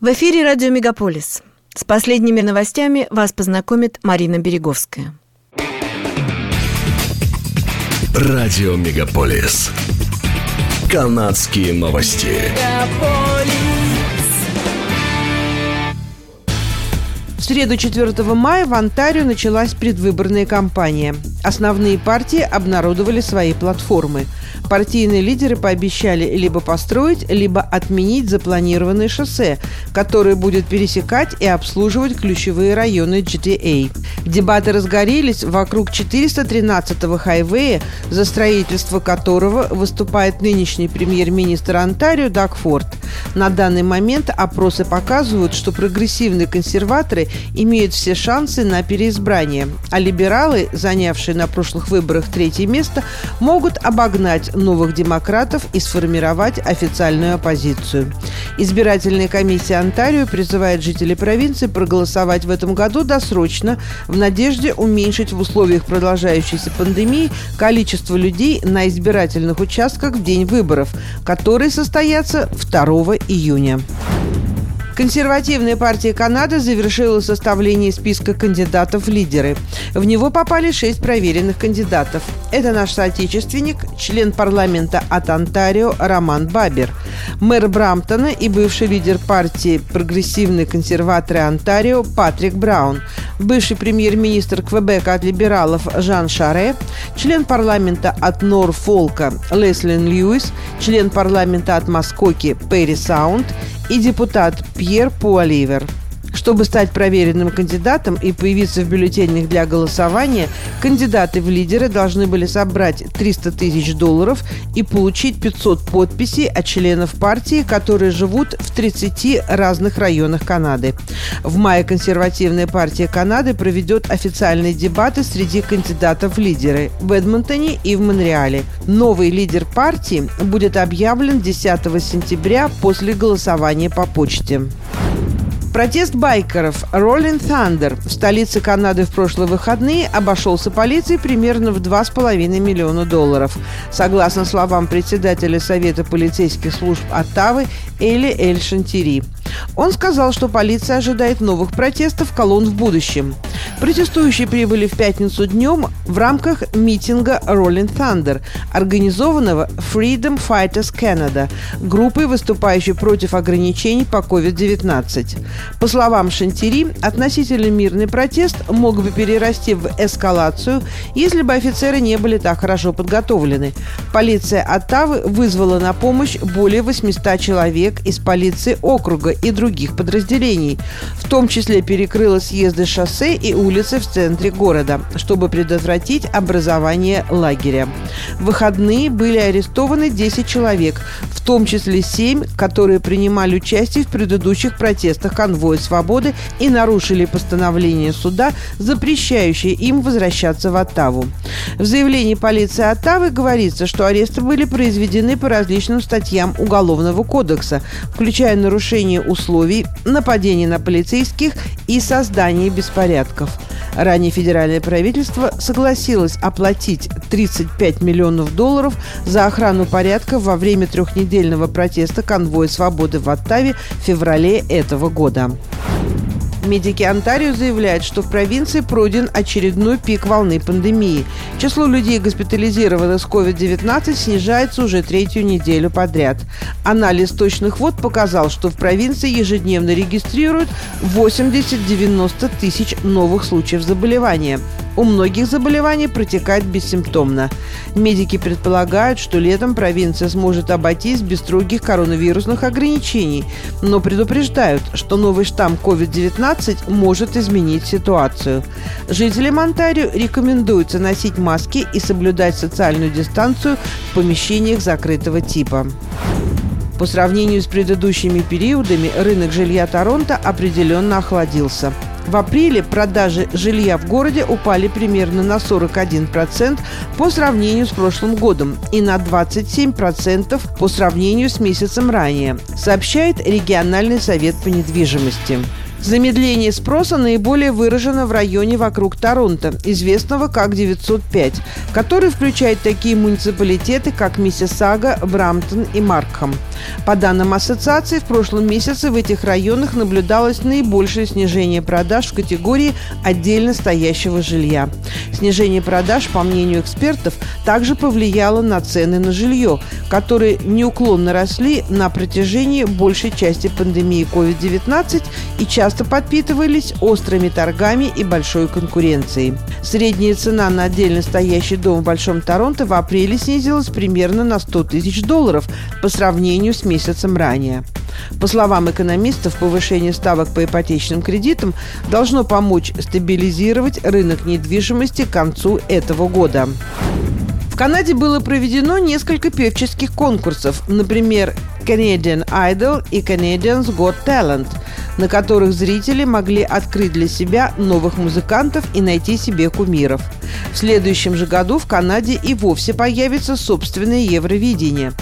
В эфире радио «Мегаполис». С последними новостями вас познакомит Марина Береговская. Радио «Мегаполис». Канадские новости. В среду 4 мая в Онтарио началась предвыборная кампания. Основные партии обнародовали свои платформы – Партийные лидеры пообещали либо построить, либо отменить запланированное шоссе, которое будет пересекать и обслуживать ключевые районы GTA. Дебаты разгорелись вокруг 413-го хайвея, за строительство которого выступает нынешний премьер-министр Онтарио Даг Форд. На данный момент опросы показывают, что прогрессивные консерваторы имеют все шансы на переизбрание, а либералы, занявшие на прошлых выборах третье место, могут обогнать новых демократов и сформировать официальную оппозицию. Избирательная комиссия Онтарио призывает жителей провинции проголосовать в этом году досрочно в надежде уменьшить в условиях продолжающейся пандемии количество людей на избирательных участках в день выборов, которые состоятся 2 июня. Консервативная партия Канады завершила составление списка кандидатов в лидеры. В него попали шесть проверенных кандидатов. Это наш соотечественник, член парламента от Онтарио Роман Бабер, мэр Брамптона и бывший лидер партии «Прогрессивные консерваторы Онтарио» Патрик Браун, бывший премьер-министр Квебека от либералов Жан Шаре, член парламента от Норфолка Леслин Льюис, член парламента от Маскоки Перри Саунд и депутат Пьер Пуаливер. Чтобы стать проверенным кандидатом и появиться в бюллетенях для голосования, кандидаты в лидеры должны были собрать 300 тысяч долларов и получить 500 подписей от членов партии, которые живут в 30 разных районах Канады. В мае консервативная партия Канады проведет официальные дебаты среди кандидатов в лидеры в Эдмонтоне и в Монреале. Новый лидер партии будет объявлен 10 сентября после голосования по почте. Протест байкеров Rolling Thunder в столице Канады в прошлые выходные обошелся полиции примерно в 2,5 миллиона долларов. Согласно словам председателя Совета полицейских служб Оттавы Эли Эль Шантири. Он сказал, что полиция ожидает новых протестов колонн в будущем. Протестующие прибыли в пятницу днем в рамках митинга Rolling Thunder, организованного Freedom Fighters Canada, группой, выступающей против ограничений по COVID-19. По словам Шантири, относительно мирный протест мог бы перерасти в эскалацию, если бы офицеры не были так хорошо подготовлены. Полиция Оттавы вызвала на помощь более 800 человек из полиции округа и других подразделений, в том числе перекрыла съезды шоссе и улицы в центре города, чтобы предотвратить образование лагеря. В выходные были арестованы 10 человек, в том числе 7, которые принимали участие в предыдущих протестах конвоя свободы и нарушили постановление суда, запрещающее им возвращаться в Оттаву. В заявлении полиции Оттавы говорится, что аресты были произведены по различным статьям Уголовного кодекса, включая нарушение условий, нападение на полицейских и создание беспорядков. Ранее федеральное правительство согласилось оплатить 35 миллионов долларов за охрану порядка во время трехнедельного протеста конвоя свободы в Оттаве в феврале этого года. Медики Онтарио заявляют, что в провинции пройден очередной пик волны пандемии. Число людей, госпитализированных с COVID-19, снижается уже третью неделю подряд. Анализ точных вод показал, что в провинции ежедневно регистрируют 80-90 тысяч новых случаев заболевания. У многих заболеваний протекает бессимптомно. Медики предполагают, что летом провинция сможет обойтись без строгих коронавирусных ограничений, но предупреждают, что новый штамм COVID-19 может изменить ситуацию. Жителям Онтарио рекомендуется носить маски и соблюдать социальную дистанцию в помещениях закрытого типа. По сравнению с предыдущими периодами рынок жилья Торонто определенно охладился – в апреле продажи жилья в городе упали примерно на 41% по сравнению с прошлым годом и на 27% по сравнению с месяцем ранее, сообщает региональный совет по недвижимости. Замедление спроса наиболее выражено в районе вокруг Торонто, известного как 905, который включает такие муниципалитеты, как Миссисага, Брамптон и Маркхам. По данным ассоциации, в прошлом месяце в этих районах наблюдалось наибольшее снижение продаж в категории отдельно стоящего жилья. Снижение продаж, по мнению экспертов, также повлияло на цены на жилье, которые неуклонно росли на протяжении большей части пандемии COVID-19 и часто подпитывались острыми торгами и большой конкуренцией. Средняя цена на отдельно стоящий дом в Большом Торонто в апреле снизилась примерно на 100 тысяч долларов по сравнению с месяцем ранее. По словам экономистов, повышение ставок по ипотечным кредитам должно помочь стабилизировать рынок недвижимости к концу этого года. В Канаде было проведено несколько певческих конкурсов, например, Canadian Idol и Canadians Got Talent – на которых зрители могли открыть для себя новых музыкантов и найти себе кумиров. В следующем же году в Канаде и вовсе появится собственное Евровидение.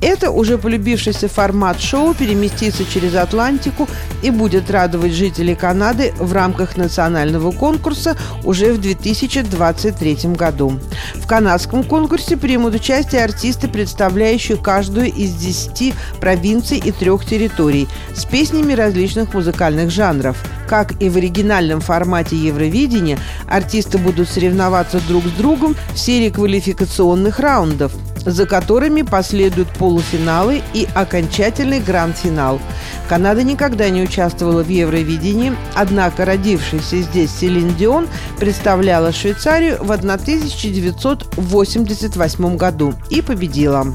Это уже полюбившийся формат шоу переместится через Атлантику и будет радовать жителей Канады в рамках национального конкурса уже в 2023 году. В канадском конкурсе примут участие артисты, представляющие каждую из 10 провинций и трех территорий с песнями различных музыкальных жанров. Как и в оригинальном формате Евровидения, артисты будут соревноваться друг с другом в серии квалификационных раундов – за которыми последуют полуфиналы и окончательный гранд-финал. Канада никогда не участвовала в Евровидении, однако родившаяся здесь Селин Дион представляла Швейцарию в 1988 году и победила.